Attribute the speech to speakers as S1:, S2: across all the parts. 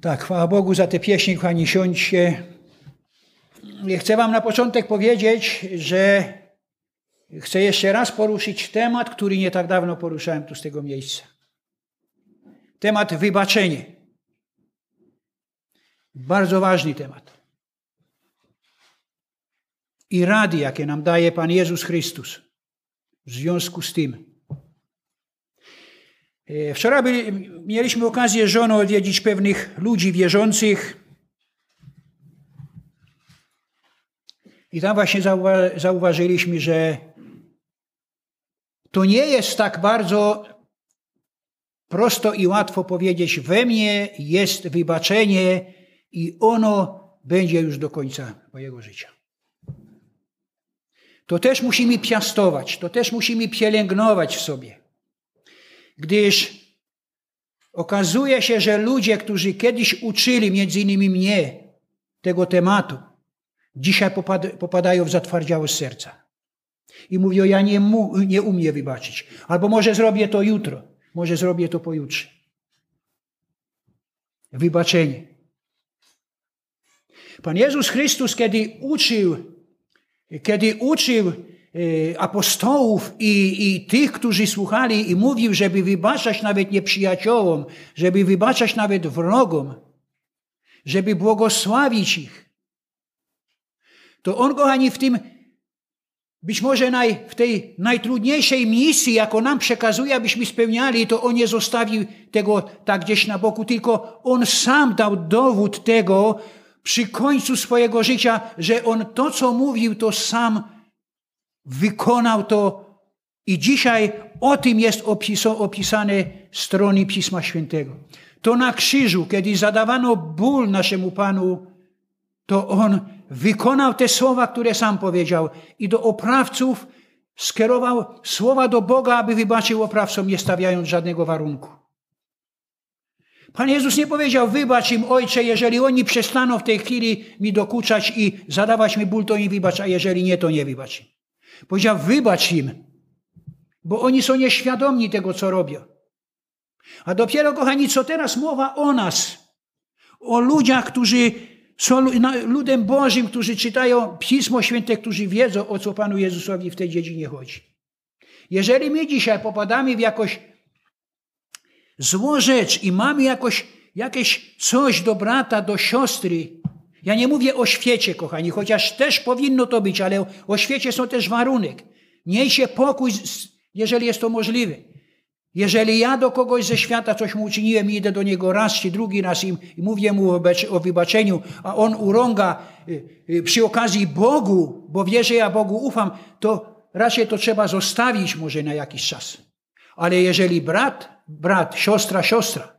S1: Tak, chwała Bogu za te pieśni, kochani, siądźcie. Chcę wam na początek powiedzieć, że chcę jeszcze raz poruszyć temat, który nie tak dawno poruszałem tu z tego miejsca. Temat wybaczenie. Bardzo ważny temat. I rady, jakie nam daje Pan Jezus Chrystus w związku z tym. E, wczoraj byli, mieliśmy okazję żoną odwiedzić pewnych ludzi wierzących. I tam właśnie zauwa zauważyliśmy, że to nie jest tak bardzo prosto i łatwo powiedzieć, we mnie jest wybaczenie i ono będzie już do końca mojego życia. To też musimy piastować, to też musimy pielęgnować w sobie. Gdyż okazuje się, że ludzie, którzy kiedyś uczyli, między innymi mnie, tego tematu, dzisiaj popadają w zatwardziałość serca. I mówią, ja nie, mu, nie umiem wybaczyć. Albo może zrobię to jutro, może zrobię to pojutrze. Wybaczenie. Pan Jezus Chrystus, kiedy uczył, kiedy uczył apostołów i, i tych, którzy słuchali i mówił, żeby wybaczać nawet nieprzyjaciołom, żeby wybaczać nawet wrogom, żeby błogosławić ich, to on, kochani, w tym być może naj, w tej najtrudniejszej misji, jaką nam przekazuje, abyśmy spełniali, to On nie zostawił tego tak gdzieś na boku, tylko On sam dał dowód tego przy końcu swojego życia, że On to, co mówił, to sam wykonał to. I dzisiaj o tym jest opisane strony Pisma Świętego. To na krzyżu, kiedy zadawano ból naszemu Panu, to On wykonał te słowa, które sam powiedział i do oprawców skierował słowa do Boga, aby wybaczył oprawcom, nie stawiając żadnego warunku. Pan Jezus nie powiedział, wybacz im, Ojcze, jeżeli oni przestaną w tej chwili mi dokuczać i zadawać mi ból, to im wybacz, a jeżeli nie, to nie wybacz. Powiedział, wybacz im, bo oni są nieświadomi tego, co robią. A dopiero, kochani, co teraz mowa o nas, o ludziach, którzy są ludem Bożym, którzy czytają Pismo Święte, którzy wiedzą, o co Panu Jezusowi w tej dziedzinie chodzi. Jeżeli my dzisiaj popadamy w jakoś złą rzecz i mamy jakoś, jakieś coś do brata, do siostry, ja nie mówię o świecie, kochani, chociaż też powinno to być, ale o świecie są też warunek. Miejcie pokój, jeżeli jest to możliwe. Jeżeli ja do kogoś ze świata coś mu uczyniłem i idę do niego raz czy drugi raz i, i mówię mu o wybaczeniu, a on urąga y, y, przy okazji Bogu, bo wie, że ja Bogu ufam, to raczej to trzeba zostawić może na jakiś czas. Ale jeżeli brat, brat, siostra, siostra,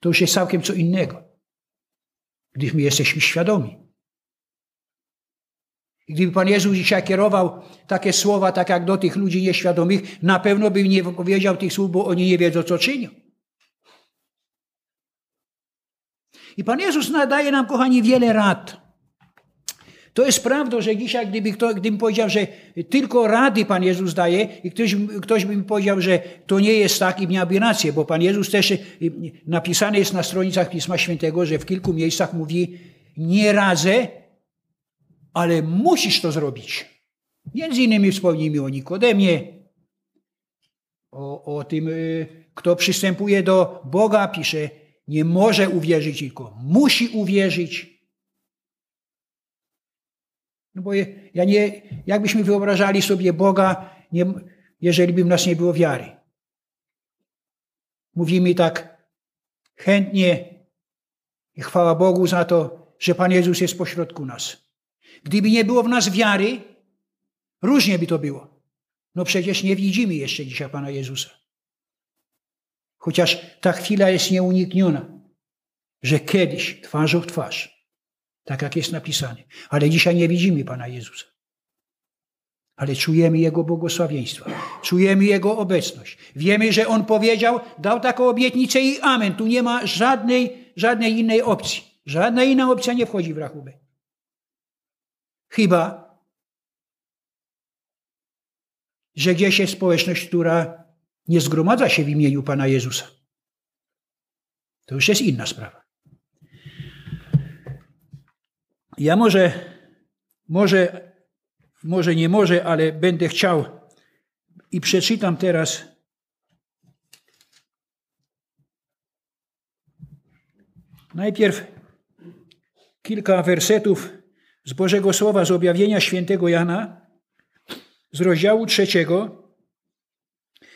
S1: to już jest całkiem co innego. Gdyż my jesteśmy świadomi. I gdyby Pan Jezus dzisiaj kierował takie słowa, tak jak do tych ludzi nieświadomych, na pewno by nie powiedział tych słów, bo oni nie wiedzą, co czynią. I Pan Jezus nadaje nam, kochani, wiele rad. To jest prawda, że dzisiaj, gdyby kto, gdybym powiedział, że tylko rady Pan Jezus daje i ktoś, ktoś by mi powiedział, że to nie jest tak i miałby rację, bo Pan Jezus też napisane jest na stronicach Pisma Świętego, że w kilku miejscach mówi nie radzę, ale musisz to zrobić. Między innymi wspomnijmy o Nikodemie, o, o tym, y, kto przystępuje do Boga, pisze, nie może uwierzyć, tylko musi uwierzyć. No bo ja nie, jakbyśmy wyobrażali sobie Boga, nie, jeżeli by w nas nie było wiary. Mówimy tak chętnie i chwała Bogu za to, że Pan Jezus jest pośrodku nas. Gdyby nie było w nas wiary, różnie by to było. No przecież nie widzimy jeszcze dzisiaj Pana Jezusa. Chociaż ta chwila jest nieunikniona, że kiedyś twarzą w twarz, tak jak jest napisane. Ale dzisiaj nie widzimy Pana Jezusa. Ale czujemy Jego błogosławieństwo, czujemy Jego obecność. Wiemy, że On powiedział, dał taką obietnicę i amen. Tu nie ma żadnej, żadnej innej opcji. Żadna inna opcja nie wchodzi w rachubę. Chyba, że gdzieś jest społeczność, która nie zgromadza się w imieniu Pana Jezusa. To już jest inna sprawa. Ja może, może, może nie może, ale będę chciał i przeczytam teraz najpierw kilka wersetów z Bożego Słowa, z objawienia świętego Jana, z rozdziału trzeciego.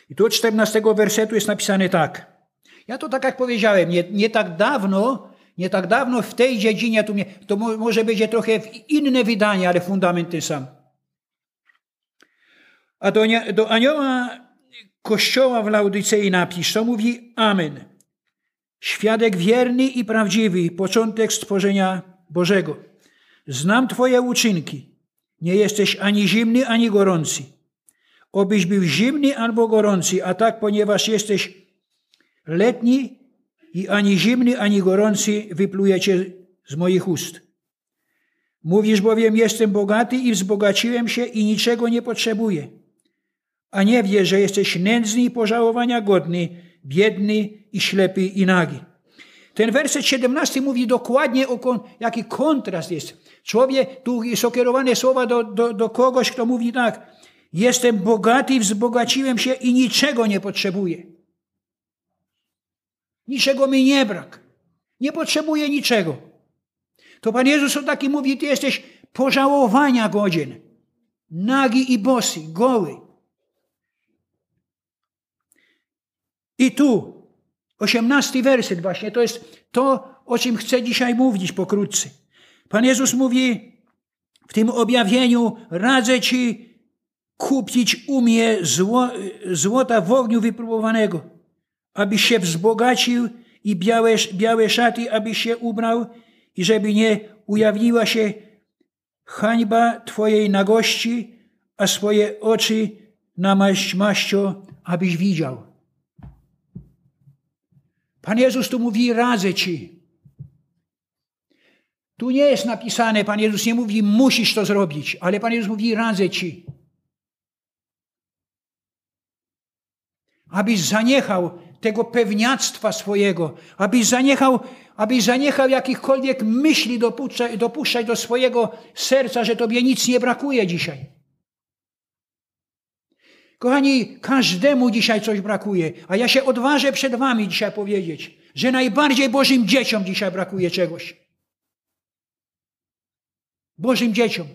S1: I tu od 14 wersetu jest napisane tak. Ja to tak jak powiedziałem, nie, nie tak dawno, nie tak dawno w tej dziedzinie, to, mnie, to może będzie trochę inne wydanie, ale fundament ten sam. A do, do anioła kościoła w Laudycei napisz, to mówi Amen. Świadek wierny i prawdziwy, początek stworzenia Bożego. Znam Twoje uczynki. Nie jesteś ani zimny, ani gorący. Obyś był zimny albo gorący, a tak, ponieważ jesteś letni i ani zimny, ani gorący wyplujecie z moich ust. Mówisz bowiem, jestem bogaty i wzbogaciłem się i niczego nie potrzebuję. A nie wiesz, że jesteś nędzny i pożałowania godny, biedny i ślepy i nagi. Ten werset 17 mówi dokładnie o kon, jaki kontrast jest. Człowiek, tu są kierowane słowa do, do, do kogoś, kto mówi tak, jestem bogaty, wzbogaciłem się i niczego nie potrzebuję. Niczego mi nie brak. Nie potrzebuję niczego. To Pan Jezus o taki mówi, ty jesteś pożałowania godzien. Nagi i bosy, goły. I tu, osiemnasty werset właśnie, to jest to, o czym chcę dzisiaj mówić pokrótce. Pan Jezus mówi w tym objawieniu, radzę Ci kupić umie zło, złota w ogniu wypróbowanego, abyś się wzbogacił i białe, białe szaty, abyś się ubrał i żeby nie ujawniła się hańba Twojej nagości, a swoje oczy namaść maścio, abyś widział. Pan Jezus tu mówi, radzę Ci. Tu nie jest napisane, Pan Jezus nie mówi, musisz to zrobić, ale Pan Jezus mówi, radzę Ci. Abyś zaniechał tego pewniactwa swojego, abyś zaniechał, abyś zaniechał jakichkolwiek myśli dopuszczać, dopuszczać do swojego serca, że Tobie nic nie brakuje dzisiaj. Kochani, każdemu dzisiaj coś brakuje, a ja się odważę przed Wami dzisiaj powiedzieć, że najbardziej Bożym dzieciom dzisiaj brakuje czegoś. Bożym dzieciom.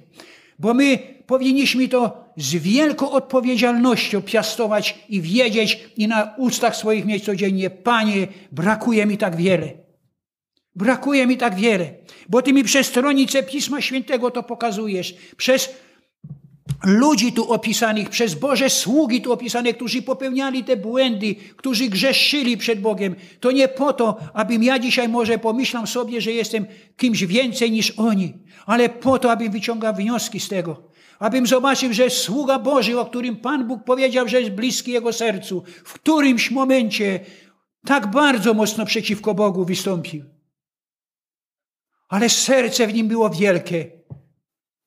S1: Bo my powinniśmy to z wielką odpowiedzialnością piastować i wiedzieć i na ustach swoich mieć codziennie. Panie, brakuje mi tak wiele. Brakuje mi tak wiele. Bo Ty mi przez stronicę Pisma Świętego to pokazujesz. Przez ludzi tu opisanych, przez Boże sługi tu opisane, którzy popełniali te błędy, którzy grzeszyli przed Bogiem. To nie po to, abym ja dzisiaj może pomyślał sobie, że jestem kimś więcej niż oni, ale po to, abym wyciągał wnioski z tego. Abym zobaczył, że sługa Boży, o którym Pan Bóg powiedział, że jest bliski Jego sercu, w którymś momencie tak bardzo mocno przeciwko Bogu wystąpił. Ale serce w nim było wielkie.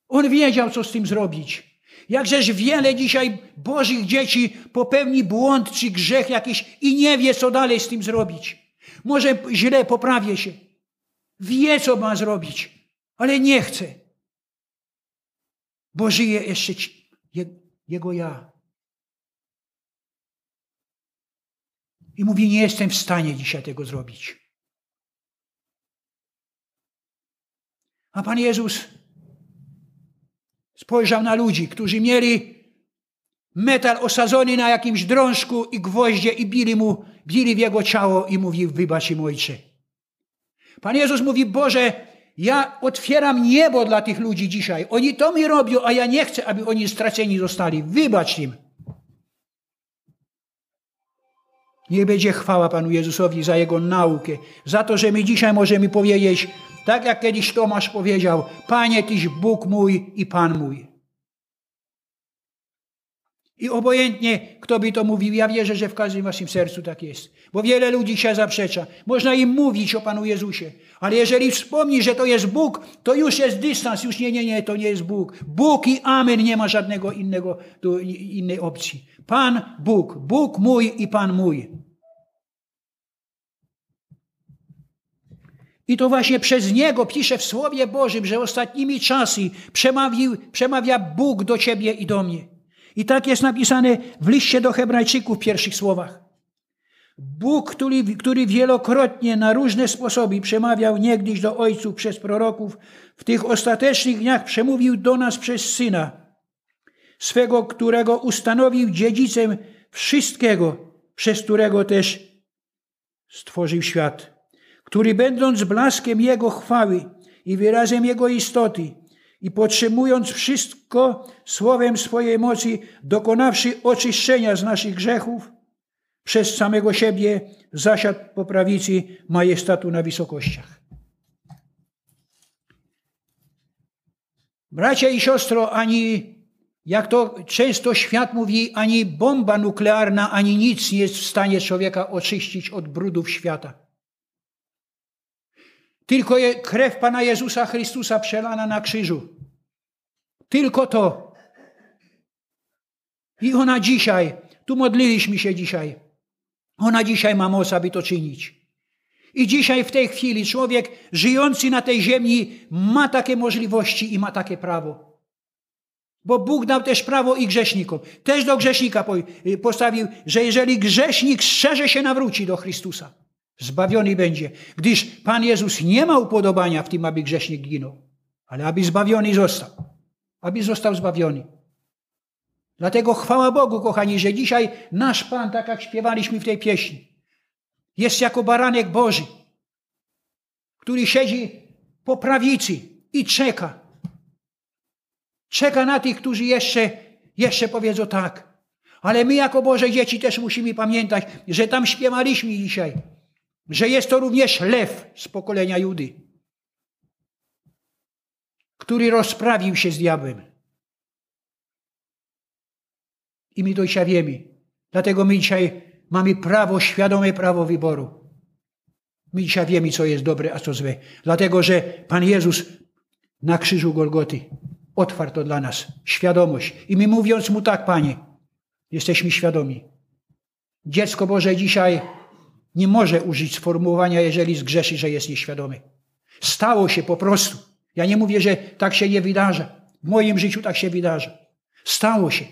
S1: On wiedział, co z tym zrobić. Jakżeż wiele dzisiaj Bożych dzieci popełni błąd czy grzech jakiś i nie wie, co dalej z tym zrobić. Może źle poprawię się. Wie, co ma zrobić, ale nie chce. Bo żyje jeszcze ci, jego ja. I mówi, nie jestem w stanie dzisiaj tego zrobić. A Pan Jezus spojrzał na ludzi, którzy mieli metal osadzony na jakimś drążku i gwoździe i bili mu, bili w jego ciało i mówi, wybacz im ojcze. Pan Jezus mówi, Boże, ja otwieram niebo dla tych ludzi dzisiaj. Oni to mi robią, a ja nie chcę, aby oni straceni zostali. Wybacz im. Niech będzie chwała Panu Jezusowi za Jego naukę, za to, że my dzisiaj możemy powiedzieć, tak jak kiedyś Tomasz powiedział, Panie, Tyś Bóg mój i Pan mój. I obojętnie, kto by to mówił, ja wierzę, że w każdym waszym sercu tak jest. Bo wiele ludzi się zaprzecza. Można im mówić o Panu Jezusie. Ale jeżeli wspomni, że to jest Bóg, to już jest dystans. Już nie, nie, nie, to nie jest Bóg. Bóg i amen. Nie ma żadnego innego, innej opcji. Pan Bóg. Bóg mój i Pan mój. I to właśnie przez Niego pisze w Słowie Bożym, że ostatnimi czasy przemawił, przemawia Bóg do Ciebie i do mnie. I tak jest napisane w liście do Hebrajczyków w pierwszych słowach. Bóg, który, który wielokrotnie na różne sposoby przemawiał niegdyś do ojców przez proroków, w tych ostatecznych dniach przemówił do nas przez Syna, swego, którego ustanowił dziedzicem wszystkiego, przez którego też stworzył świat, który będąc blaskiem Jego chwały i wyrazem Jego istoty i podtrzymując wszystko słowem swojej mocy, dokonawszy oczyszczenia z naszych grzechów, przez samego siebie zasiadł po prawicy majestatu na wysokościach. Bracia i siostro, ani, jak to często świat mówi, ani bomba nuklearna, ani nic nie jest w stanie człowieka oczyścić od brudów świata. Tylko krew Pana Jezusa Chrystusa przelana na krzyżu. Tylko to. I ona dzisiaj, tu modliliśmy się dzisiaj, ona dzisiaj ma moc, aby to czynić. I dzisiaj, w tej chwili, człowiek żyjący na tej ziemi ma takie możliwości i ma takie prawo. Bo Bóg dał też prawo i grzesznikom. Też do grzesznika postawił, że jeżeli grzesznik szczerze się nawróci do Chrystusa, zbawiony będzie. Gdyż Pan Jezus nie ma upodobania w tym, aby grzesznik ginął, ale aby zbawiony został. Aby został zbawiony. Dlatego chwała Bogu, kochani, że dzisiaj nasz Pan, tak jak śpiewaliśmy w tej pieśni, jest jako baranek Boży, który siedzi po prawicy i czeka. Czeka na tych, którzy jeszcze, jeszcze powiedzą tak. Ale my jako Boże dzieci też musimy pamiętać, że tam śpiewaliśmy dzisiaj, że jest to również lew z pokolenia Judy, który rozprawił się z diabłem. I my to dzisiaj wiemy. Dlatego my dzisiaj mamy prawo, świadome prawo wyboru. My dzisiaj wiemy, co jest dobre, a co złe. Dlatego, że Pan Jezus na krzyżu Golgoty otwarł to dla nas. Świadomość. I my mówiąc Mu tak, Panie, jesteśmy świadomi. Dziecko Boże dzisiaj nie może użyć sformułowania, jeżeli zgrzeszy, że jest nieświadomy. Stało się po prostu. Ja nie mówię, że tak się nie wydarza. W moim życiu tak się wydarza. Stało się.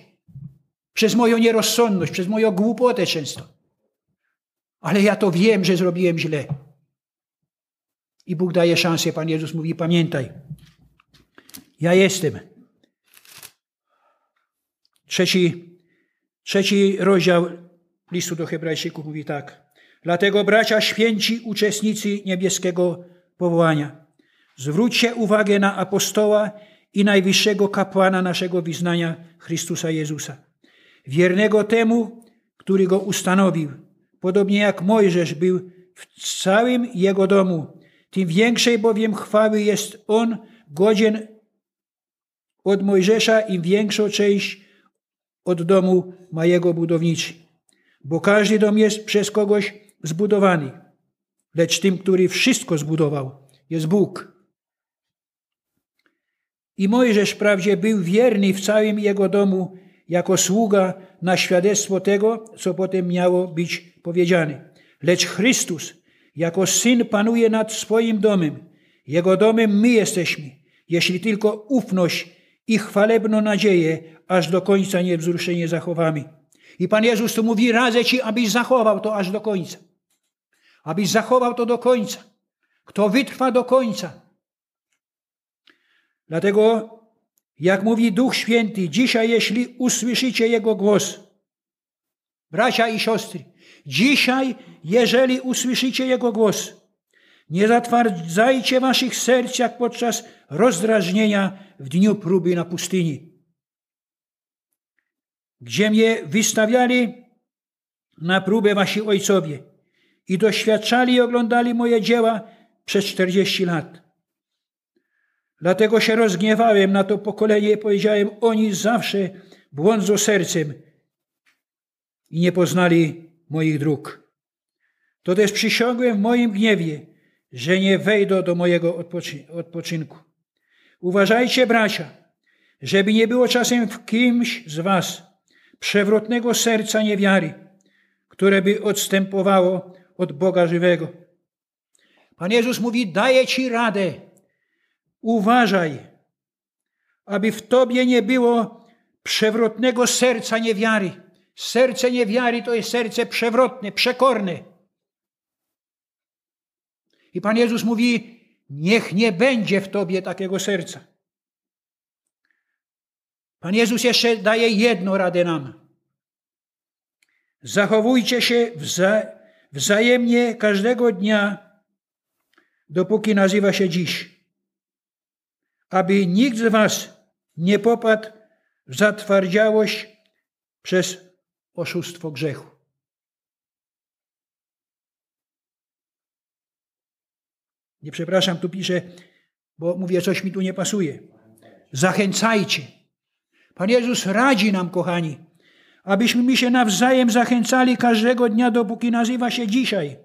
S1: Przez moją nierozsądność, przez moją głupotę często. Ale ja to wiem, że zrobiłem źle. I Bóg daje szansę. Pan Jezus mówi, pamiętaj, ja jestem. Trzeci, trzeci rozdział listu do Hebrajczyków mówi tak. Dlatego, bracia święci, uczestnicy niebieskiego powołania, zwróćcie uwagę na apostoła i najwyższego kapłana naszego wyznania Chrystusa Jezusa wiernego temu, który go ustanowił. Podobnie jak Mojżesz był w całym jego domu. Tym większej bowiem chwały jest on godzien od Mojżesza, im większą część od domu ma jego budowniczy. Bo każdy dom jest przez kogoś zbudowany, lecz tym, który wszystko zbudował, jest Bóg. I Mojżesz wprawdzie był wierny w całym jego domu, jako sługa na świadectwo tego, co potem miało być powiedziane. Lecz Chrystus jako Syn panuje nad swoim domem. Jego domem my jesteśmy, jeśli tylko ufność i chwalebną nadzieję aż do końca niewzruszenie zachowamy. I Pan Jezus tu mówi, radzę Ci, abyś zachował to aż do końca. Abyś zachował to do końca. Kto wytrwa do końca. Dlatego jak mówi Duch Święty, dzisiaj jeśli usłyszycie Jego głos, bracia i siostry, dzisiaj jeżeli usłyszycie Jego głos, nie zatwardzajcie waszych serc jak podczas rozdrażnienia w dniu próby na pustyni, gdzie mnie wystawiali na próbę wasi ojcowie i doświadczali i oglądali moje dzieła przez czterdzieści lat. Dlatego się rozgniewałem na to pokolenie i powiedziałem, oni zawsze błądzą sercem i nie poznali moich dróg. To też przysiągłem w moim gniewie, że nie wejdą do mojego odpoczynku. Uważajcie, bracia, żeby nie było czasem w kimś z was przewrotnego serca niewiary, które by odstępowało od Boga żywego. Pan Jezus mówi, daję ci radę. Uważaj, aby w tobie nie było przewrotnego serca niewiary. Serce niewiary to jest serce przewrotne, przekorne. I Pan Jezus mówi, niech nie będzie w tobie takiego serca. Pan Jezus jeszcze daje jedną radę nam. Zachowujcie się wza wzajemnie każdego dnia, dopóki nazywa się dziś, aby nikt z was nie popadł w zatwardziałość przez oszustwo grzechu. Nie przepraszam, tu piszę, bo mówię, coś mi tu nie pasuje. Zachęcajcie. Pan Jezus radzi nam, kochani, abyśmy mi się nawzajem zachęcali każdego dnia, dopóki nazywa się dzisiaj.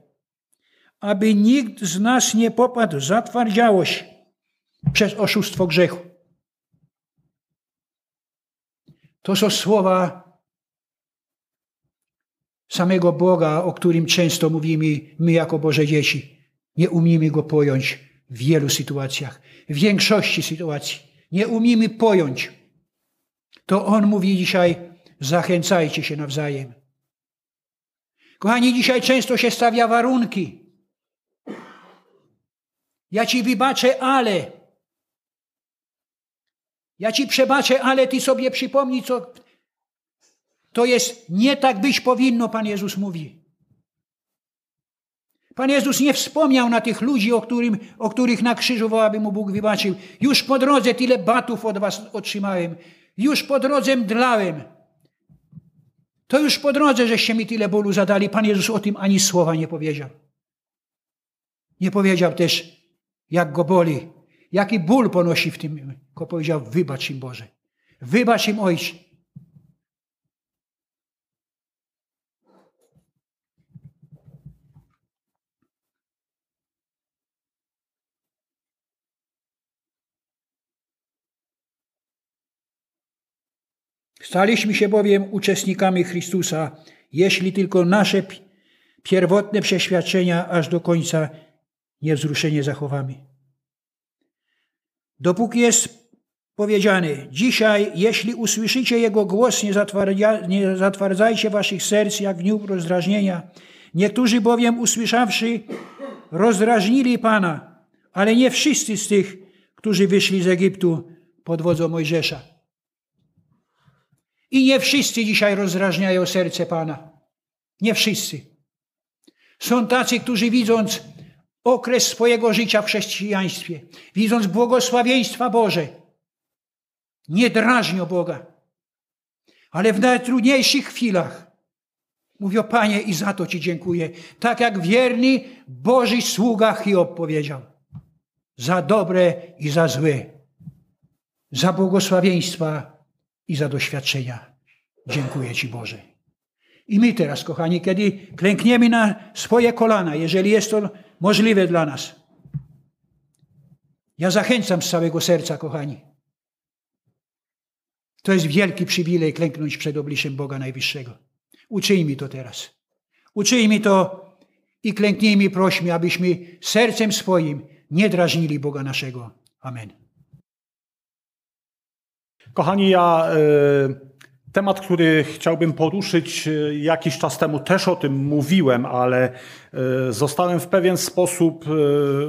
S1: Aby nikt z nas nie popadł w zatwardziałość przez oszustwo grzechu. To są słowa samego Boga, o którym często mówimy my jako Boże dzieci. Nie umiemy Go pojąć w wielu sytuacjach, w większości sytuacji. Nie umiemy pojąć. To On mówi dzisiaj, zachęcajcie się nawzajem. Kochani, dzisiaj często się stawia warunki. Ja ci wybaczę, ale. Ja ci przebaczę, ale ty sobie przypomnij, co. To jest nie tak być powinno, Pan Jezus mówi. Pan Jezus nie wspomniał na tych ludzi, o, którym, o których na krzyżu woła, aby mu Bóg wybaczył. Już po drodze tyle batów od was otrzymałem. Już po drodze mdlałem. To już po drodze, żeście mi tyle bólu zadali. Pan Jezus o tym ani słowa nie powiedział. Nie powiedział też, jak go boli, jaki ból ponosi w tym. Tylko powiedział, wybacz im Boże. Wybacz im Ojcze. Staliśmy się bowiem uczestnikami Chrystusa, jeśli tylko nasze pierwotne przeświadczenia aż do końca niewzruszenie zachowamy. Dopóki jest powiedziane, dzisiaj, jeśli usłyszycie Jego głos, nie, nie zatwardzajcie waszych serc jak w dniu rozdrażnienia. Niektórzy bowiem usłyszawszy, rozdrażnili Pana, ale nie wszyscy z tych, którzy wyszli z Egiptu pod wodzą Mojżesza. I nie wszyscy dzisiaj rozdrażniają serce Pana. Nie wszyscy. Są tacy, którzy widząc okres swojego życia w chrześcijaństwie, widząc błogosławieństwa Boże, nie drażnią Boga. Ale w najtrudniejszych chwilach mówią, Panie, i za to Ci dziękuję. Tak jak wierny Boży sługa Hiob powiedział. Za dobre i za złe. Za błogosławieństwa i za doświadczenia. Dziękuję Ci Boże. I my teraz, kochani, kiedy klękniemy na swoje kolana, jeżeli jest to możliwe dla nas, ja zachęcam z całego serca, kochani. To jest wielki przywilej klęknąć przed obliczem Boga Najwyższego. Uczyjmy to teraz. Uczyjmy to i klęknijmy, prośmy, abyśmy sercem swoim nie drażnili Boga naszego. Amen.
S2: Kochani, ja y, temat, który chciałbym poruszyć y, jakiś czas temu, też o tym mówiłem, ale y, zostałem w pewien sposób,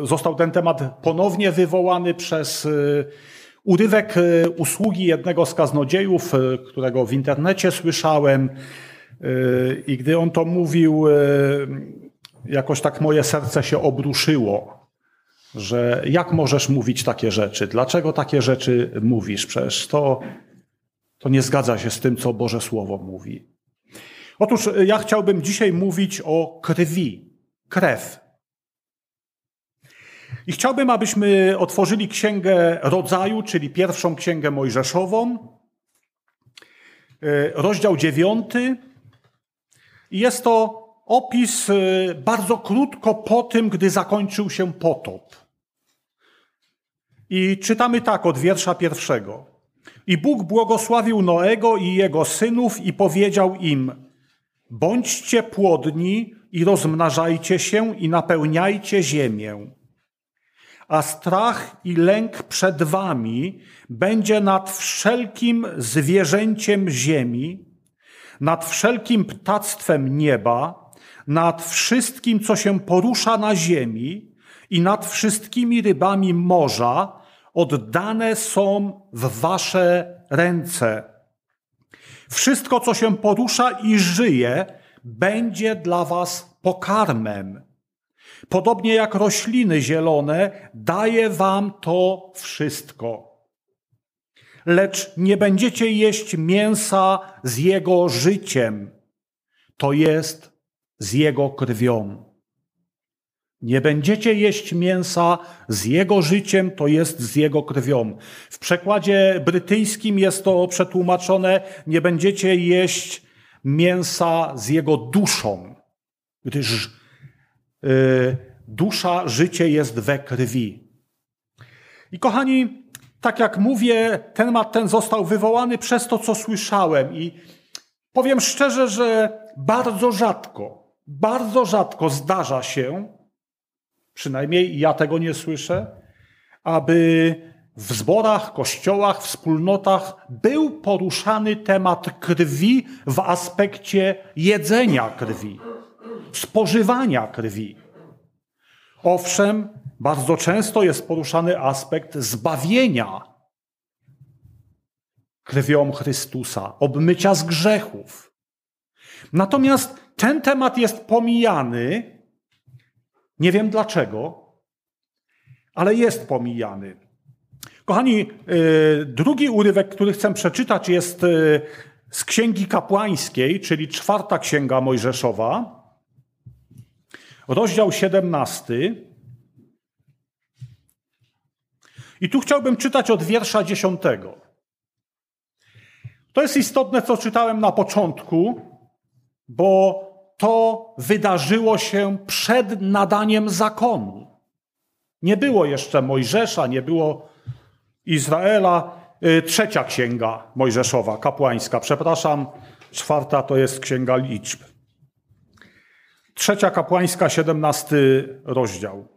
S2: został ten temat ponownie wywołany przez urywek usługi jednego z kaznodziejów, którego w internecie słyszałem. I gdy on to mówił, jakoś tak moje serce się obruszyło że jak możesz mówić takie rzeczy? Dlaczego takie rzeczy mówisz? Przecież to, to nie zgadza się z tym, co Boże Słowo mówi. Otóż ja chciałbym dzisiaj mówić o krwi, krew. I chciałbym, abyśmy otworzyli księgę rodzaju, czyli pierwszą księgę mojżeszową, e, rozdział dziewiąty. Jest to opis e, bardzo krótko po tym, gdy zakończył się potop. I czytamy tak od wiersza pierwszego. I Bóg błogosławił Noego i jego synów i powiedział im: bądźcie płodni i rozmnażajcie się i napełniajcie ziemię. A strach i lęk przed wami będzie nad wszelkim zwierzęciem ziemi, nad wszelkim ptactwem nieba, nad wszystkim, co się porusza na ziemi i nad wszystkimi rybami morza, oddane są w wasze ręce. Wszystko, co się porusza i żyje, będzie dla was pokarmem. Podobnie jak rośliny zielone, daje wam to wszystko. Lecz nie będziecie jeść mięsa z jego życiem, to jest z jego krwią. Nie będziecie jeść mięsa z jego życiem, to jest z jego krwią. W przekładzie brytyjskim jest to przetłumaczone: nie będziecie jeść mięsa z jego duszą, gdyż yy, dusza, życie jest we krwi. I kochani, tak jak mówię, temat ten został wywołany przez to, co słyszałem. I powiem szczerze, że bardzo rzadko, bardzo rzadko zdarza się, przynajmniej ja tego nie słyszę, aby w zborach, kościołach, wspólnotach był poruszany temat krwi w aspekcie jedzenia krwi, spożywania krwi. Owszem, bardzo często jest poruszany aspekt zbawienia krwią Chrystusa, obmycia z grzechów. Natomiast ten temat jest pomijany nie wiem dlaczego, ale jest pomijany. Kochani, y, drugi urywek, który chcę przeczytać, jest y, z Księgi Kapłańskiej, czyli czwarta księga Mojżeszowa, rozdział 17. I tu chciałbym czytać od wiersza 10. To jest istotne, co czytałem na początku, bo to wydarzyło się przed nadaniem zakonu. Nie było jeszcze Mojżesza, nie było Izraela. Y, trzecia księga Mojżeszowa, kapłańska, przepraszam, czwarta to jest księga liczb. Trzecia kapłańska, siedemnasty rozdział.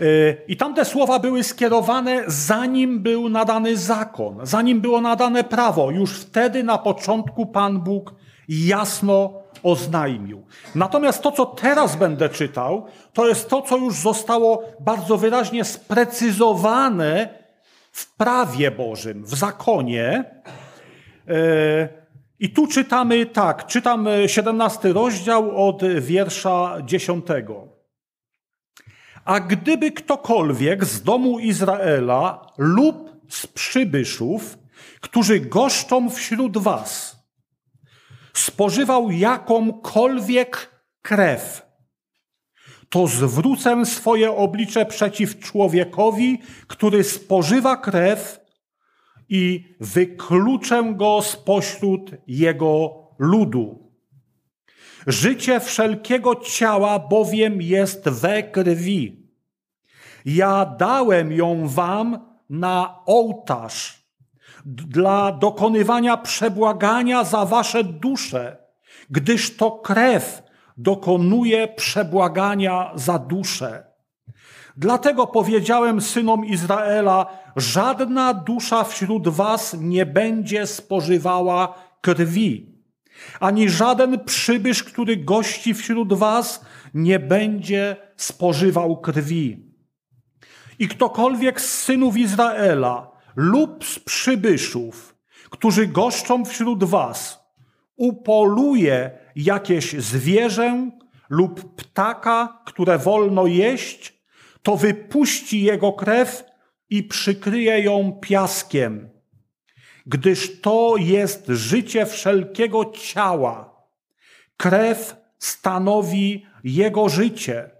S2: Y, I tamte słowa były skierowane zanim był nadany zakon, zanim było nadane prawo. Już wtedy na początku Pan Bóg jasno oznajmił. Natomiast to, co teraz będę czytał, to jest to, co już zostało bardzo wyraźnie sprecyzowane w prawie Bożym, w zakonie. E, I tu czytamy tak, czytam 17 rozdział od wiersza 10. A gdyby ktokolwiek z domu Izraela lub z przybyszów, którzy goszczą wśród was, spożywał jakąkolwiek krew, to zwrócę swoje oblicze przeciw człowiekowi, który spożywa krew i wykluczę go spośród jego ludu. Życie wszelkiego ciała bowiem jest we krwi. Ja dałem ją wam na ołtarz dla dokonywania przebłagania za wasze dusze, gdyż to krew dokonuje przebłagania za duszę. Dlatego powiedziałem synom Izraela, żadna dusza wśród was nie będzie spożywała krwi, ani żaden przybysz, który gości wśród was, nie będzie spożywał krwi. I ktokolwiek z synów Izraela lub z przybyszów, którzy goszczą wśród was, upoluje jakieś zwierzę lub ptaka, które wolno jeść, to wypuści jego krew i przykryje ją piaskiem, gdyż to jest życie wszelkiego ciała. Krew stanowi jego życie.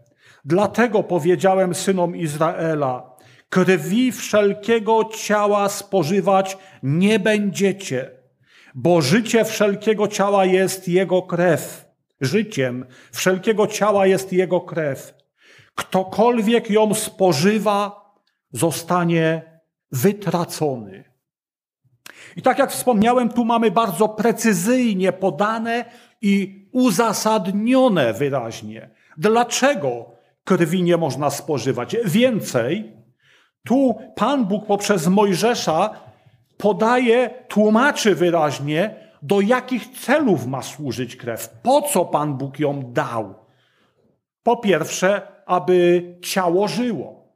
S2: Dlatego powiedziałem synom Izraela, Krwi wszelkiego ciała spożywać nie będziecie, bo życie wszelkiego ciała jest Jego krew. Życiem wszelkiego ciała jest Jego krew. Ktokolwiek ją spożywa, zostanie wytracony. I tak jak wspomniałem, tu mamy bardzo precyzyjnie podane i uzasadnione wyraźnie. Dlaczego krwi nie można spożywać? Więcej, tu Pan Bóg poprzez Mojżesza podaje, tłumaczy wyraźnie, do jakich celów ma służyć krew, po co Pan Bóg ją dał. Po pierwsze, aby ciało żyło.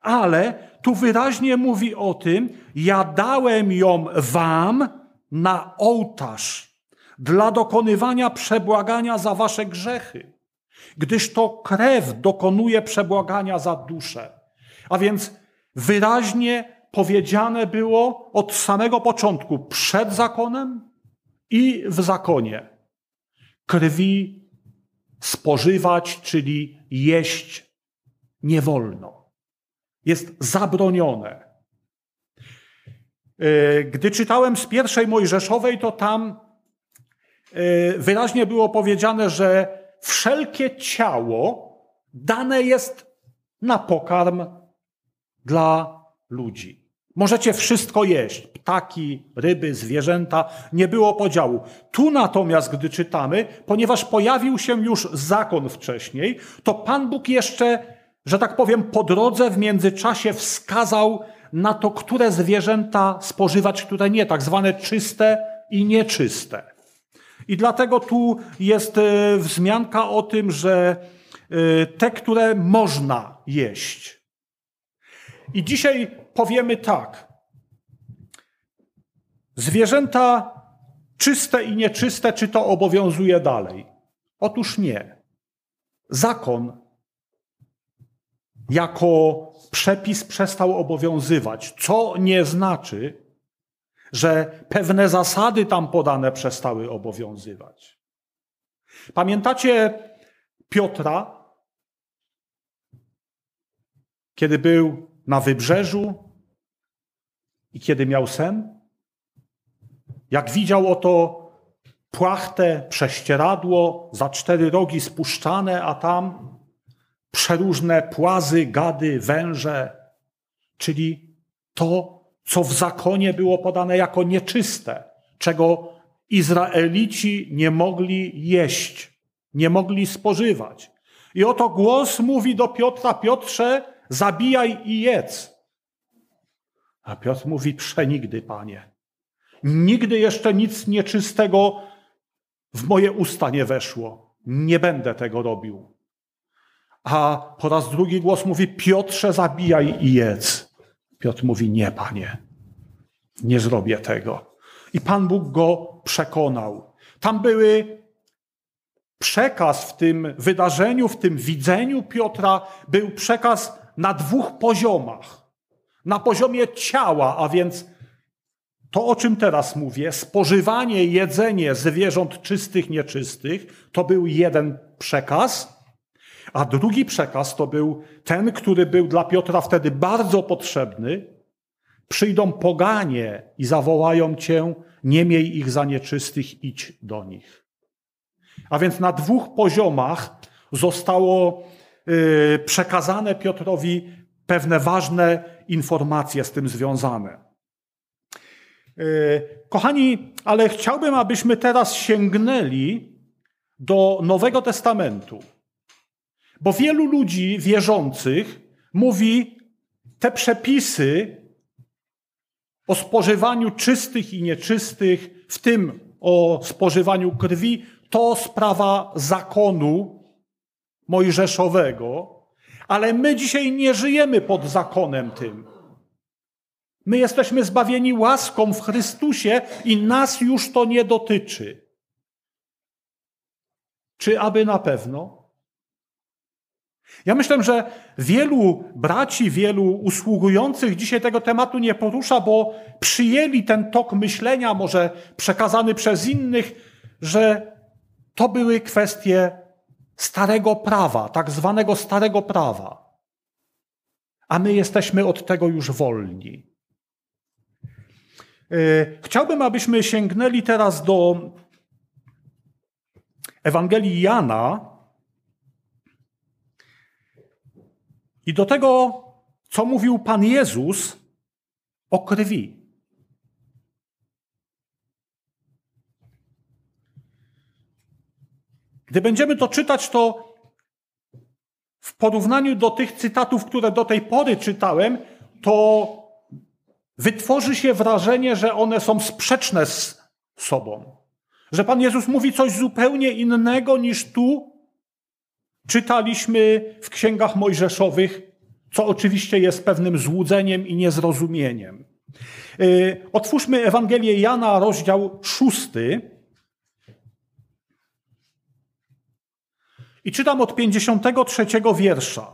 S2: Ale tu wyraźnie mówi o tym, ja dałem ją wam na ołtarz dla dokonywania przebłagania za wasze grzechy, gdyż to krew dokonuje przebłagania za duszę. A więc wyraźnie powiedziane było od samego początku, przed zakonem i w zakonie. Krwi spożywać, czyli jeść nie wolno. Jest zabronione. E, gdy czytałem z pierwszej Mojżeszowej, to tam e, wyraźnie było powiedziane, że wszelkie ciało dane jest na pokarm dla ludzi. Możecie wszystko jeść. Ptaki, ryby, zwierzęta. Nie było podziału. Tu natomiast, gdy czytamy, ponieważ pojawił się już zakon wcześniej, to Pan Bóg jeszcze, że tak powiem, po drodze w międzyczasie wskazał na to, które zwierzęta spożywać, które nie, tak zwane czyste i nieczyste. I dlatego tu jest e, wzmianka o tym, że e, te, które można jeść. I dzisiaj powiemy tak. Zwierzęta czyste i nieczyste, czy to obowiązuje dalej? Otóż nie. Zakon jako przepis przestał obowiązywać, co nie znaczy, że pewne zasady tam podane przestały obowiązywać. Pamiętacie Piotra, kiedy był na wybrzeżu i kiedy miał sen? Jak widział oto płachtę, prześcieradło, za cztery rogi spuszczane, a tam przeróżne płazy, gady, węże, czyli to, co w zakonie było podane jako nieczyste, czego Izraelici nie mogli jeść, nie mogli spożywać. I oto głos mówi do Piotra: Piotrze, zabijaj i jedz. A Piotr mówi: Przenigdy, panie. Nigdy jeszcze nic nieczystego w moje usta nie weszło. Nie będę tego robił. A po raz drugi głos mówi: Piotrze, zabijaj i jedz. Piotr mówi: Nie, panie, nie zrobię tego. I Pan Bóg go przekonał. Tam były przekaz w tym wydarzeniu, w tym widzeniu Piotra, był przekaz na dwóch poziomach. Na poziomie ciała, a więc to, o czym teraz mówię, spożywanie, jedzenie zwierząt czystych, nieczystych, to był jeden przekaz, a drugi przekaz to był ten, który był dla Piotra wtedy bardzo potrzebny. Przyjdą poganie i zawołają cię, nie miej ich za nieczystych, idź do nich. A więc na dwóch poziomach zostało przekazane Piotrowi pewne ważne informacje z tym związane. Y, kochani, ale chciałbym, abyśmy teraz sięgnęli do Nowego Testamentu. Bo wielu ludzi wierzących mówi, te przepisy o spożywaniu czystych i nieczystych, w tym o spożywaniu krwi, to sprawa zakonu mojżeszowego, ale my dzisiaj nie żyjemy pod zakonem tym. My jesteśmy zbawieni łaską w Chrystusie i nas już to nie dotyczy. Czy aby na pewno? Ja myślę, że wielu braci, wielu usługujących dzisiaj tego tematu nie porusza, bo przyjęli ten tok myślenia, może przekazany przez innych, że to były kwestie starego prawa, tak zwanego starego prawa. A my jesteśmy od tego już wolni. E, chciałbym, abyśmy sięgnęli teraz do Ewangelii Jana, I do tego, co mówił Pan Jezus o krwi. Gdy będziemy to czytać, to w porównaniu do tych cytatów, które do tej pory czytałem, to wytworzy się wrażenie, że one są sprzeczne z sobą. Że Pan Jezus mówi coś zupełnie innego niż tu czytaliśmy w księgach mojżeszowych, co oczywiście jest pewnym złudzeniem i niezrozumieniem. Y, otwórzmy Ewangelię Jana, rozdział szósty. I czytam od 53 wiersza.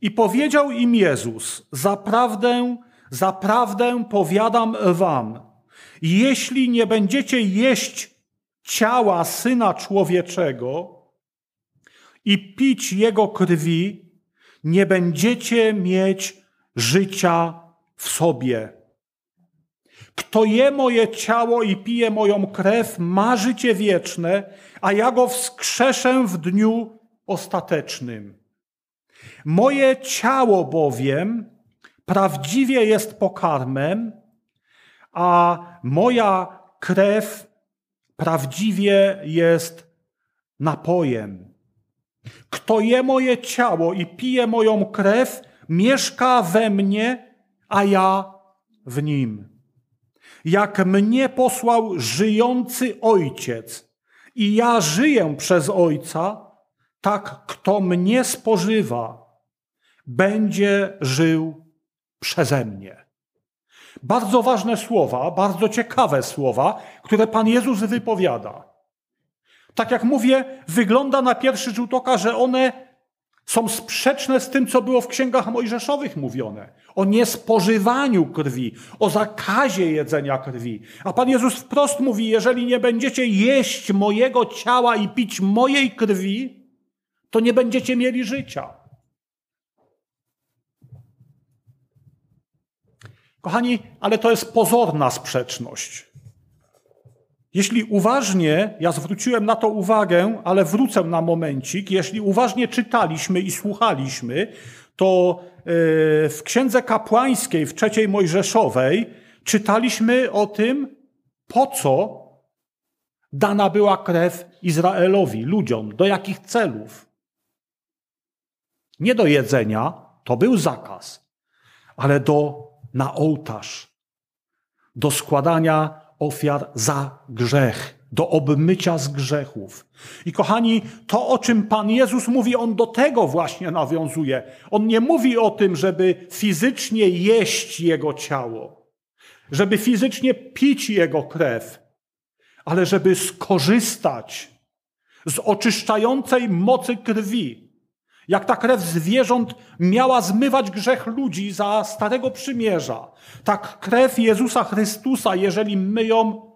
S2: I powiedział im Jezus: Zaprawdę, zaprawdę powiadam wam, jeśli nie będziecie jeść ciała syna człowieczego i pić jego krwi, nie będziecie mieć życia w sobie. Kto je moje ciało i pije moją krew, ma życie wieczne, a ja go wskrzeszę w dniu ostatecznym. Moje ciało bowiem prawdziwie jest pokarmem, a moja krew prawdziwie jest napojem. Kto je moje ciało i pije moją krew, mieszka we mnie, a ja w nim. Jak mnie posłał żyjący ojciec i ja żyję przez ojca, tak kto mnie spożywa, będzie żył przeze mnie. Bardzo ważne słowa, bardzo ciekawe słowa, które Pan Jezus wypowiada. Tak jak mówię, wygląda na pierwszy rzut oka, że one są sprzeczne z tym, co było w księgach mojżeszowych mówione. O niespożywaniu krwi, o zakazie jedzenia krwi. A Pan Jezus wprost mówi, jeżeli nie będziecie jeść mojego ciała i pić mojej krwi, to nie będziecie mieli życia. Kochani, ale to jest pozorna sprzeczność. Jeśli uważnie, ja zwróciłem na to uwagę, ale wrócę na momencik, jeśli uważnie czytaliśmy i słuchaliśmy, to e, w Księdze Kapłańskiej, w trzeciej Mojżeszowej, czytaliśmy o tym, po co dana była krew Izraelowi, ludziom, do jakich celów. Nie do jedzenia, to był zakaz, ale do na ołtarz, do składania ofiar za grzech, do obmycia z grzechów. I kochani, to o czym Pan Jezus mówi, on do tego właśnie nawiązuje. On nie mówi o tym, żeby fizycznie jeść Jego ciało, żeby fizycznie pić Jego krew, ale żeby skorzystać z oczyszczającej mocy krwi, jak ta krew zwierząt miała zmywać grzech ludzi za Starego Przymierza, tak krew Jezusa Chrystusa, jeżeli my ją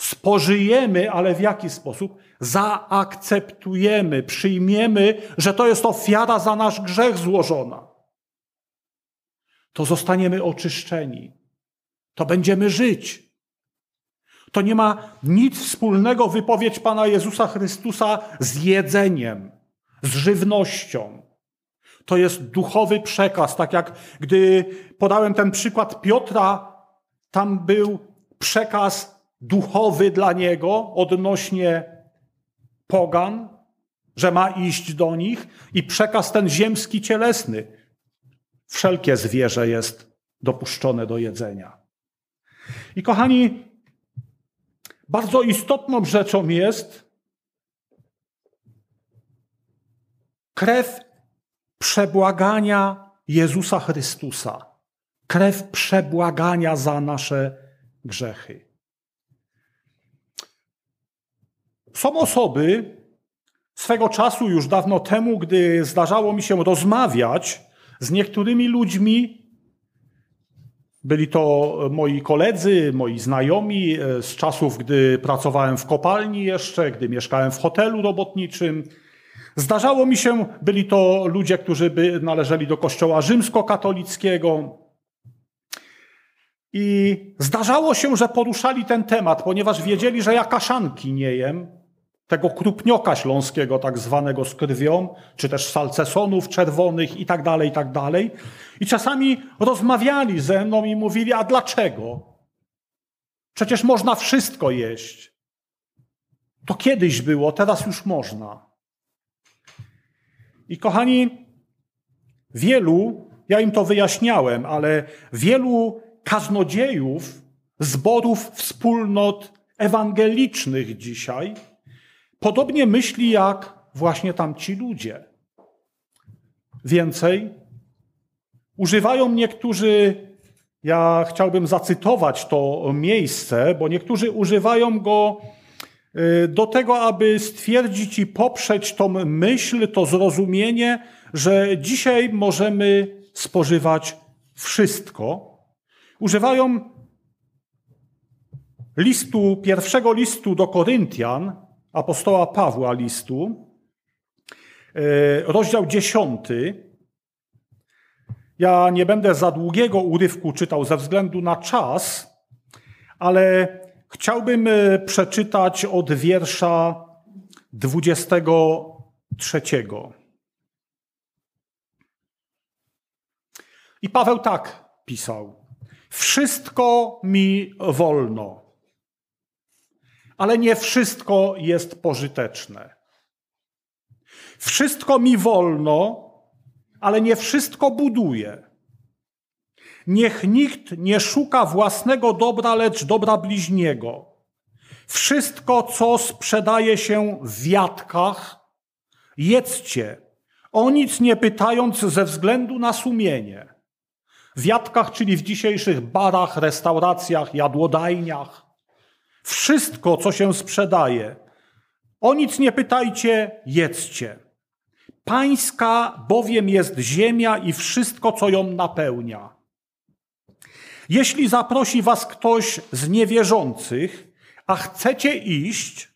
S2: spożyjemy, ale w jaki sposób? Zaakceptujemy, przyjmiemy, że to jest ofiara za nasz grzech złożona. To zostaniemy oczyszczeni. To będziemy żyć. To nie ma nic wspólnego wypowiedź Pana Jezusa Chrystusa z jedzeniem z żywnością. To jest duchowy przekaz, tak jak gdy podałem ten przykład Piotra, tam był przekaz duchowy dla niego odnośnie pogan, że ma iść do nich, i przekaz ten ziemski, cielesny. Wszelkie zwierzę jest dopuszczone do jedzenia. I kochani, bardzo istotną rzeczą jest, Krew przebłagania Jezusa Chrystusa. Krew przebłagania za nasze grzechy. Są osoby, swego czasu, już dawno temu, gdy zdarzało mi się rozmawiać z niektórymi ludźmi, byli to moi koledzy, moi znajomi e, z czasów, gdy pracowałem w kopalni jeszcze, gdy mieszkałem w hotelu robotniczym, Zdarzało mi się, byli to ludzie, którzy by należeli do kościoła rzymskokatolickiego. I zdarzało się, że poruszali ten temat, ponieważ wiedzieli, że ja kaszanki nie jem, tego krupnioka śląskiego, tak zwanego z krwią, czy też salcesonów czerwonych i tak dalej, i tak dalej. I czasami rozmawiali ze mną i mówili, a dlaczego? Przecież można wszystko jeść. To kiedyś było, teraz już można. I kochani, wielu, ja im to wyjaśniałem, ale wielu kaznodziejów, zborów, wspólnot ewangelicznych dzisiaj podobnie myśli jak właśnie tamci ludzie. Więcej, używają niektórzy, ja chciałbym zacytować to miejsce, bo niektórzy używają go do tego, aby stwierdzić i poprzeć tą myśl, to zrozumienie, że dzisiaj możemy spożywać wszystko. Używają listu, pierwszego listu do Koryntian, apostoła Pawła listu, e, rozdział dziesiąty. Ja nie będę za długiego urywku czytał ze względu na czas, ale chciałbym e, przeczytać od wiersza 23. I Paweł tak pisał: Wszystko mi wolno ale nie wszystko jest pożyteczne. Wszystko mi wolno, ale nie wszystko buduje. Niech nikt nie szuka własnego dobra, lecz dobra bliźniego. Wszystko, co sprzedaje się w wiatkach, jedzcie, o nic nie pytając ze względu na sumienie. W wiatkach, czyli w dzisiejszych barach, restauracjach, jadłodajniach, wszystko, co się sprzedaje. O nic nie pytajcie, jedzcie. Pańska bowiem jest ziemia i wszystko, co ją napełnia. Jeśli zaprosi was ktoś z niewierzących, a chcecie iść,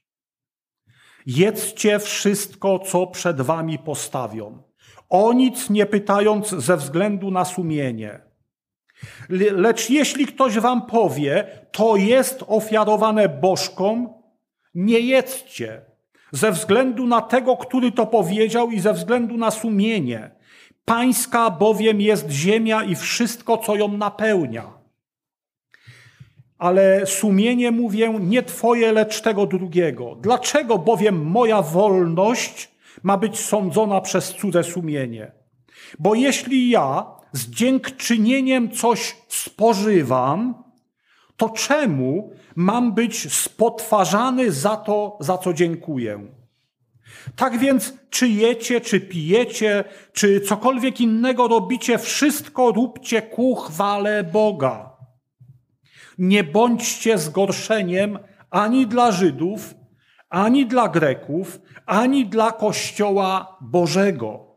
S2: jedzcie wszystko, co przed wami postawią. O nic nie pytając ze względu na sumienie Lecz jeśli ktoś wam powie, to jest ofiarowane bożkom, nie jedzcie, ze względu na tego, który to powiedział i ze względu na sumienie. Pańska bowiem jest ziemia i wszystko, co ją napełnia. Ale sumienie mówię nie twoje, lecz tego drugiego. Dlaczego bowiem moja wolność ma być sądzona przez cudze sumienie? Bo jeśli ja z dziękczynieniem coś spożywam, to czemu mam być spotwarzany za to, za co dziękuję? Tak więc, czy jecie, czy pijecie, czy cokolwiek innego robicie, wszystko róbcie ku chwale Boga. Nie bądźcie zgorszeniem ani dla Żydów, ani dla Greków, ani dla Kościoła Bożego.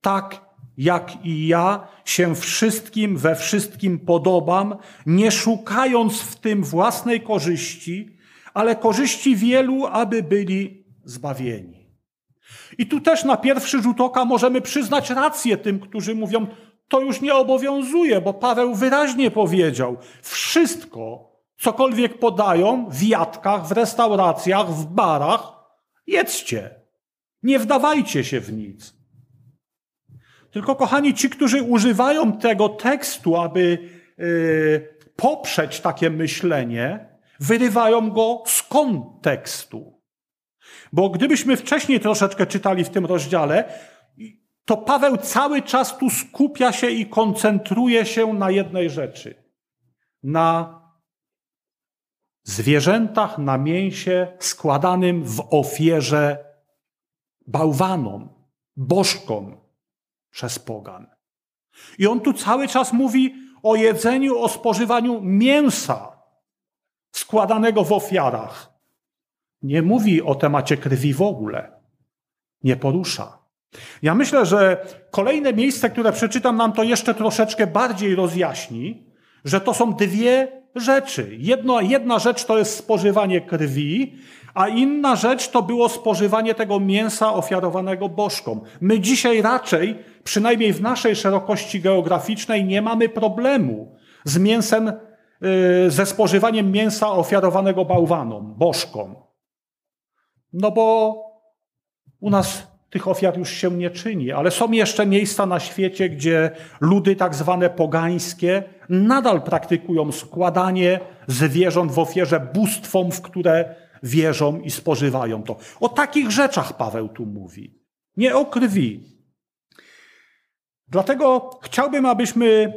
S2: Tak jak i ja się wszystkim we wszystkim podobam, nie szukając w tym własnej korzyści, ale korzyści wielu, aby byli zbawieni. I tu też na pierwszy rzut oka możemy przyznać rację tym, którzy mówią, to już nie obowiązuje, bo Paweł wyraźnie powiedział, wszystko, cokolwiek podają w jadkach, w restauracjach, w barach, jedzcie. Nie wdawajcie się w nic. Tylko, kochani, ci, którzy używają tego tekstu, aby yy, poprzeć takie myślenie, wyrywają go z kontekstu. Bo gdybyśmy wcześniej troszeczkę czytali w tym rozdziale, to Paweł cały czas tu skupia się i koncentruje się na jednej rzeczy. Na zwierzętach, na mięsie składanym w ofierze bałwanom, bożkom, przez pogan. I on tu cały czas mówi o jedzeniu, o spożywaniu mięsa składanego w ofiarach. Nie mówi o temacie krwi w ogóle. Nie porusza. Ja myślę, że kolejne miejsce, które przeczytam, nam to jeszcze troszeczkę bardziej rozjaśni, że to są dwie rzeczy. Jedno, jedna rzecz to jest spożywanie krwi, a inna rzecz to było spożywanie tego mięsa ofiarowanego bożkom. My dzisiaj raczej, przynajmniej w naszej szerokości geograficznej, nie mamy problemu z mięsem, yy, ze spożywaniem mięsa ofiarowanego bałwanom, bożkom. No bo u nas tych ofiar już się nie czyni, ale są jeszcze miejsca na świecie, gdzie ludy tak zwane pogańskie nadal praktykują składanie zwierząt w ofierze bóstwom, w które wierzą i spożywają to. O takich rzeczach Paweł tu mówi, nie o krwi. Dlatego chciałbym, abyśmy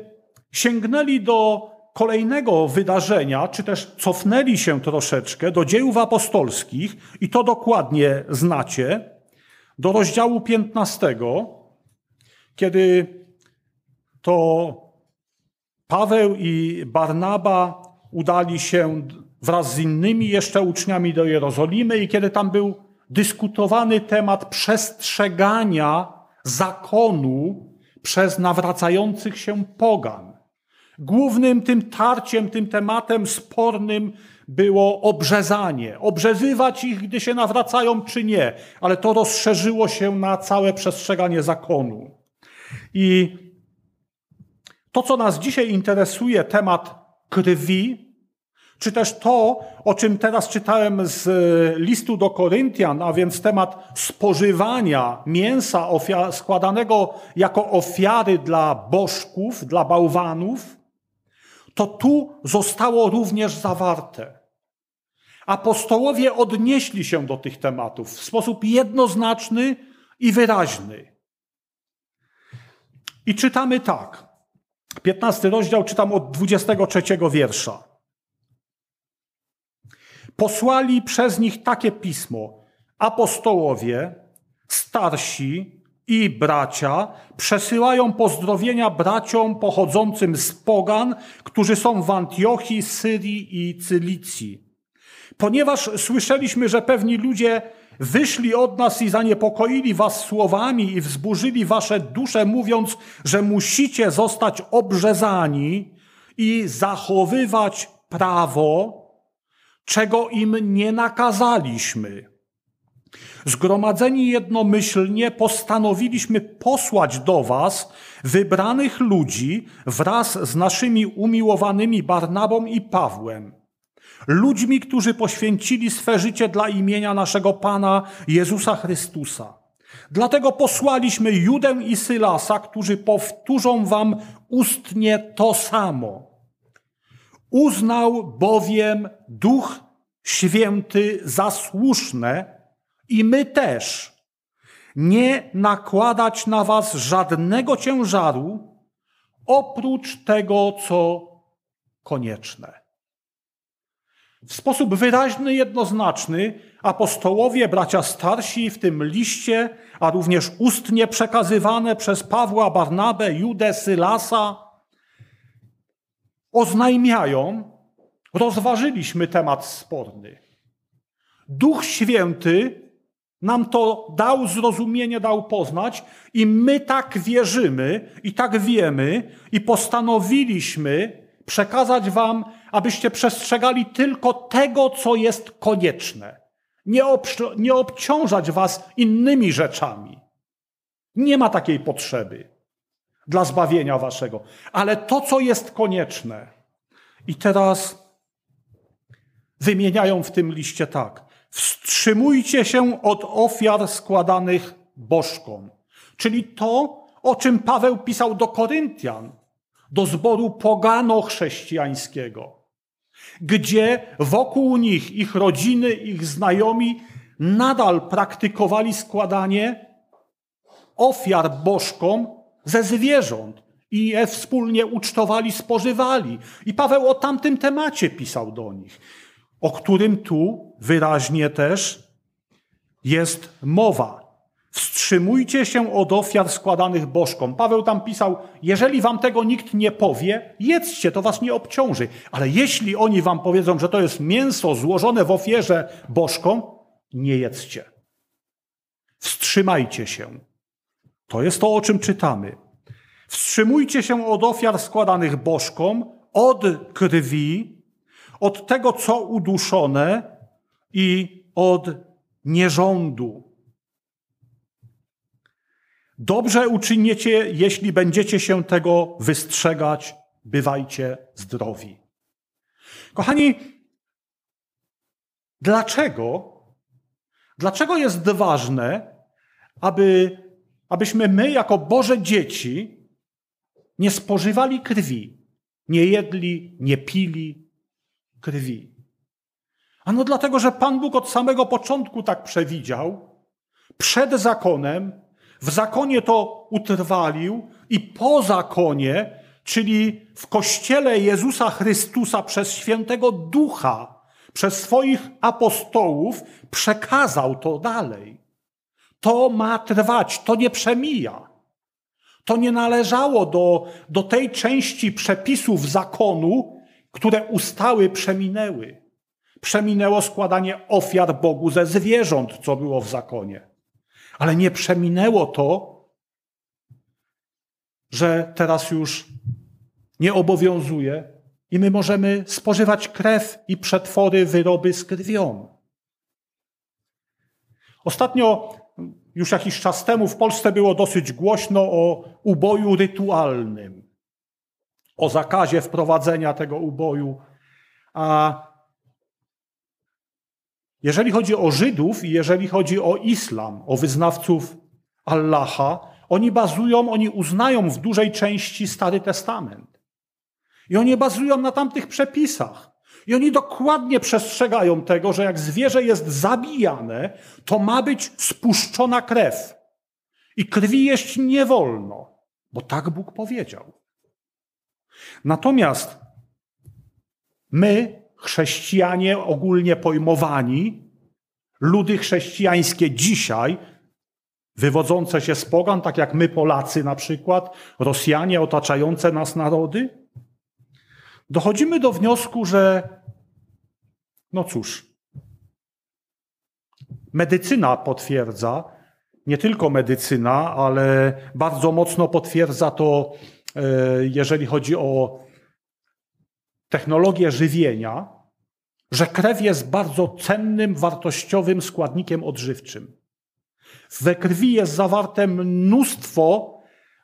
S2: sięgnęli do kolejnego wydarzenia, czy też cofnęli się troszeczkę do dziejów apostolskich, i to dokładnie znacie, do rozdziału 15, kiedy to Paweł i Barnaba udali się wraz z innymi jeszcze uczniami do Jerozolimy i kiedy tam był dyskutowany temat przestrzegania zakonu przez nawracających się pogan. Głównym tym tarciem, tym tematem spornym było obrzezanie. Obrzezywać ich, gdy się nawracają, czy nie. Ale to rozszerzyło się na całe przestrzeganie zakonu. I to, co nas dzisiaj interesuje, temat krwi, czy też to, o czym teraz czytałem z listu do Koryntian, a więc temat spożywania mięsa składanego jako ofiary dla bożków, dla bałwanów, to tu zostało również zawarte. Apostołowie odnieśli się do tych tematów w sposób jednoznaczny i wyraźny. I czytamy tak. 15 rozdział czytam od 23 wiersza. Posłali przez nich takie pismo: apostołowie, starsi i bracia przesyłają pozdrowienia braciom pochodzącym z pogan, którzy są w Antiochii, Syrii i Cylicji. Ponieważ słyszeliśmy, że pewni ludzie wyszli od nas i zaniepokoili was słowami i wzburzyli wasze dusze, mówiąc, że musicie zostać obrzezani i zachowywać prawo, czego im nie nakazaliśmy. Zgromadzeni jednomyślnie postanowiliśmy posłać do Was wybranych ludzi wraz z naszymi umiłowanymi Barnabą i Pawłem. Ludźmi, którzy poświęcili swe życie dla imienia naszego Pana Jezusa Chrystusa. Dlatego posłaliśmy Judę i Sylasa, którzy powtórzą Wam ustnie to samo. Uznał bowiem Duch Święty za słuszne, i my też nie nakładać na was żadnego ciężaru oprócz tego, co konieczne. W sposób wyraźny, jednoznaczny apostołowie, bracia starsi w tym liście, a również ustnie przekazywane przez Pawła, Barnabę, Judę, Sylasa, oznajmiają, rozważyliśmy temat sporny. Duch Święty nam to dał zrozumienie, dał poznać, i my tak wierzymy i tak wiemy, i postanowiliśmy przekazać Wam, abyście przestrzegali tylko tego, co jest konieczne. Nie, nie obciążać Was innymi rzeczami. Nie ma takiej potrzeby dla zbawienia Waszego, ale to, co jest konieczne. I teraz wymieniają w tym liście tak. Wstrzymujcie się od ofiar składanych bożkom. Czyli to, o czym Paweł pisał do Koryntian, do zboru pogano-chrześcijańskiego, gdzie wokół nich ich rodziny, ich znajomi nadal praktykowali składanie ofiar bożkom ze zwierząt i je wspólnie ucztowali, spożywali. I Paweł o tamtym temacie pisał do nich o którym tu wyraźnie też jest mowa. Wstrzymujcie się od ofiar składanych bożkom. Paweł tam pisał, jeżeli wam tego nikt nie powie, jedzcie, to was nie obciąży. Ale jeśli oni wam powiedzą, że to jest mięso złożone w ofierze bożkom, nie jedzcie. Wstrzymajcie się. To jest to, o czym czytamy. Wstrzymujcie się od ofiar składanych bożkom, od krwi, od tego, co uduszone i od nierządu. Dobrze uczyniecie, jeśli będziecie się tego wystrzegać. Bywajcie zdrowi. Kochani, dlaczego? Dlaczego jest ważne, aby, abyśmy my, jako Boże dzieci, nie spożywali krwi, nie jedli, nie pili, krwi. Ano dlatego, że Pan Bóg od samego początku tak przewidział, przed zakonem, w zakonie to utrwalił i po zakonie, czyli w kościele Jezusa Chrystusa przez świętego Ducha, przez swoich apostołów przekazał to dalej. To ma trwać, to nie przemija. To nie należało do, do tej części przepisów zakonu, które ustały, przeminęły. Przeminęło składanie ofiar Bogu ze zwierząt, co było w zakonie. Ale nie przeminęło to, że teraz już nie obowiązuje i my możemy spożywać krew i przetwory, wyroby z krwią. Ostatnio, już jakiś czas temu, w Polsce było dosyć głośno o uboju rytualnym, o zakazie wprowadzenia tego uboju. A jeżeli chodzi o Żydów i jeżeli chodzi o islam, o wyznawców Allaha, oni bazują, oni uznają w dużej części Stary Testament. I oni bazują na tamtych przepisach. I oni dokładnie przestrzegają tego, że jak zwierzę jest zabijane, to ma być spuszczona krew. I krwi jeść nie wolno, bo tak Bóg powiedział. Natomiast my, chrześcijanie ogólnie pojmowani, ludy chrześcijańskie dzisiaj, wywodzące się z pogan, tak jak my Polacy na przykład, Rosjanie, otaczające nas narody, dochodzimy do wniosku, że no cóż, medycyna potwierdza, nie tylko medycyna, ale bardzo mocno potwierdza to, e, jeżeli chodzi o technologię żywienia, że krew jest bardzo cennym, wartościowym składnikiem odżywczym. We krwi jest zawarte mnóstwo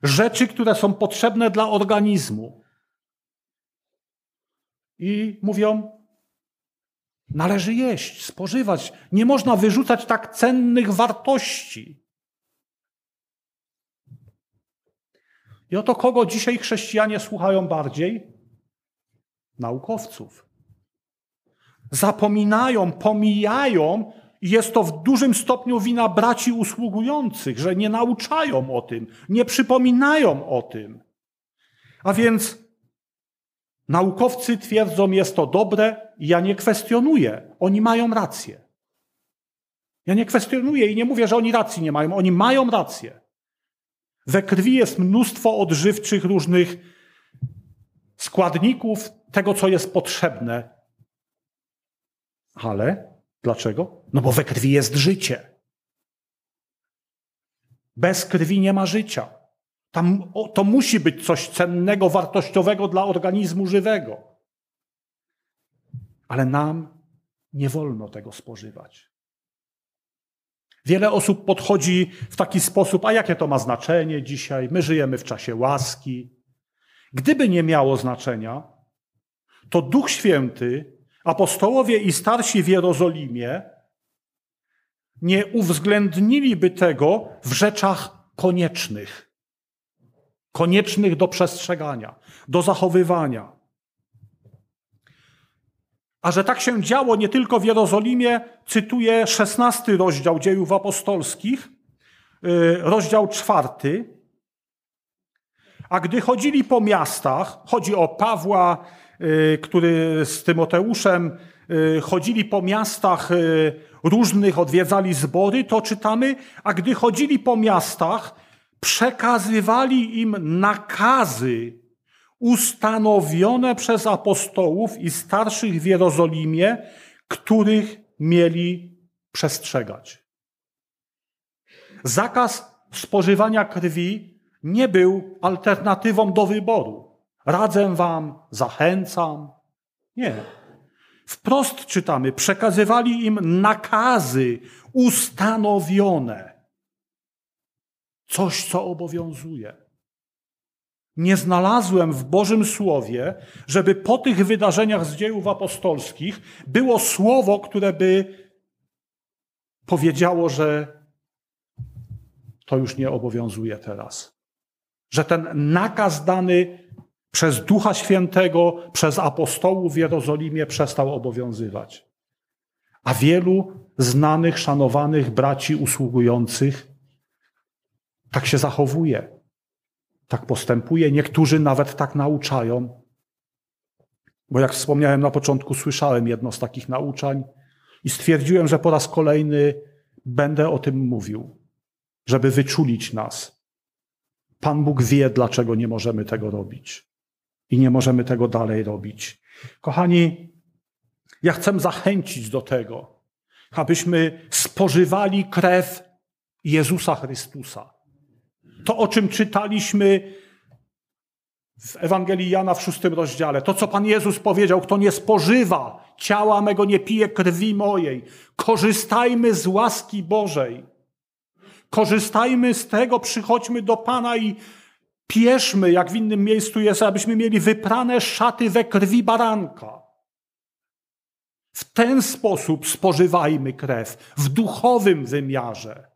S2: rzeczy, które są potrzebne dla organizmu. I mówią, należy jeść, spożywać. Nie można wyrzucać tak cennych wartości. I oto kogo dzisiaj chrześcijanie słuchają bardziej? Naukowców. Zapominają, pomijają, i jest to w dużym stopniu wina braci usługujących, że nie nauczają o tym, nie przypominają o tym. A więc Naukowcy twierdzą, jest to dobre, ja nie kwestionuję. Oni mają rację. Ja nie kwestionuję i nie mówię, że oni racji nie mają. Oni mają rację. We krwi jest mnóstwo odżywczych różnych składników tego, co jest potrzebne. Ale dlaczego? No bo we krwi jest życie. Bez krwi nie ma życia. Tam, to musi być coś cennego, wartościowego dla organizmu żywego. Ale nam nie wolno tego spożywać. Wiele osób podchodzi w taki sposób, a jakie to ma znaczenie dzisiaj? My żyjemy w czasie łaski. Gdyby nie miało znaczenia, to Duch Święty, apostołowie i starsi w Jerozolimie nie uwzględniliby tego w rzeczach koniecznych koniecznych do przestrzegania, do zachowywania. A że tak się działo nie tylko w Jerozolimie, cytuję szesnasty rozdział dziejów apostolskich, y, rozdział czwarty. A gdy chodzili po miastach, chodzi o Pawła, y, który z Tymoteuszem y, chodzili po miastach różnych, odwiedzali zbory, to czytamy, a gdy chodzili po miastach, przekazywali im nakazy ustanowione przez apostołów i starszych w Jerozolimie, których mieli przestrzegać. Zakaz spożywania krwi nie był alternatywą do wyboru. Radzę wam, zachęcam. Nie. Wprost czytamy, przekazywali im nakazy ustanowione coś, co obowiązuje. Nie znalazłem w Bożym Słowie, żeby po tych wydarzeniach z dziejów apostolskich było słowo, które by powiedziało, że to już nie obowiązuje teraz. Że ten nakaz dany przez Ducha Świętego, przez apostołów w Jerozolimie przestał obowiązywać. A wielu znanych, szanowanych braci usługujących tak się zachowuje, tak postępuje. Niektórzy nawet tak nauczają. Bo jak wspomniałem na początku, słyszałem jedno z takich nauczań i stwierdziłem, że po raz kolejny będę o tym mówił, żeby wyczulić nas. Pan Bóg wie, dlaczego nie możemy tego robić i nie możemy tego dalej robić. Kochani, ja chcę zachęcić do tego, abyśmy spożywali krew Jezusa Chrystusa. To, o czym czytaliśmy w Ewangelii Jana w szóstym rozdziale, to, co Pan Jezus powiedział, kto nie spożywa ciała mego, nie pije krwi mojej. Korzystajmy z łaski Bożej. Korzystajmy z tego, przychodźmy do Pana i pieszmy, jak w innym miejscu jest, abyśmy mieli wyprane szaty we krwi baranka. W ten sposób spożywajmy krew w duchowym wymiarze,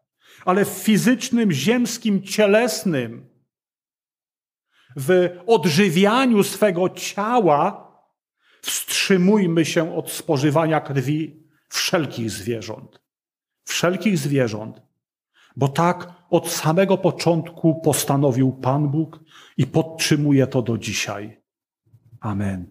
S2: ale w fizycznym, ziemskim, cielesnym, w odżywianiu swego ciała, wstrzymujmy się od spożywania krwi wszelkich zwierząt. Wszelkich zwierząt. Bo tak od samego początku postanowił Pan Bóg i podtrzymuje to do dzisiaj. Amen.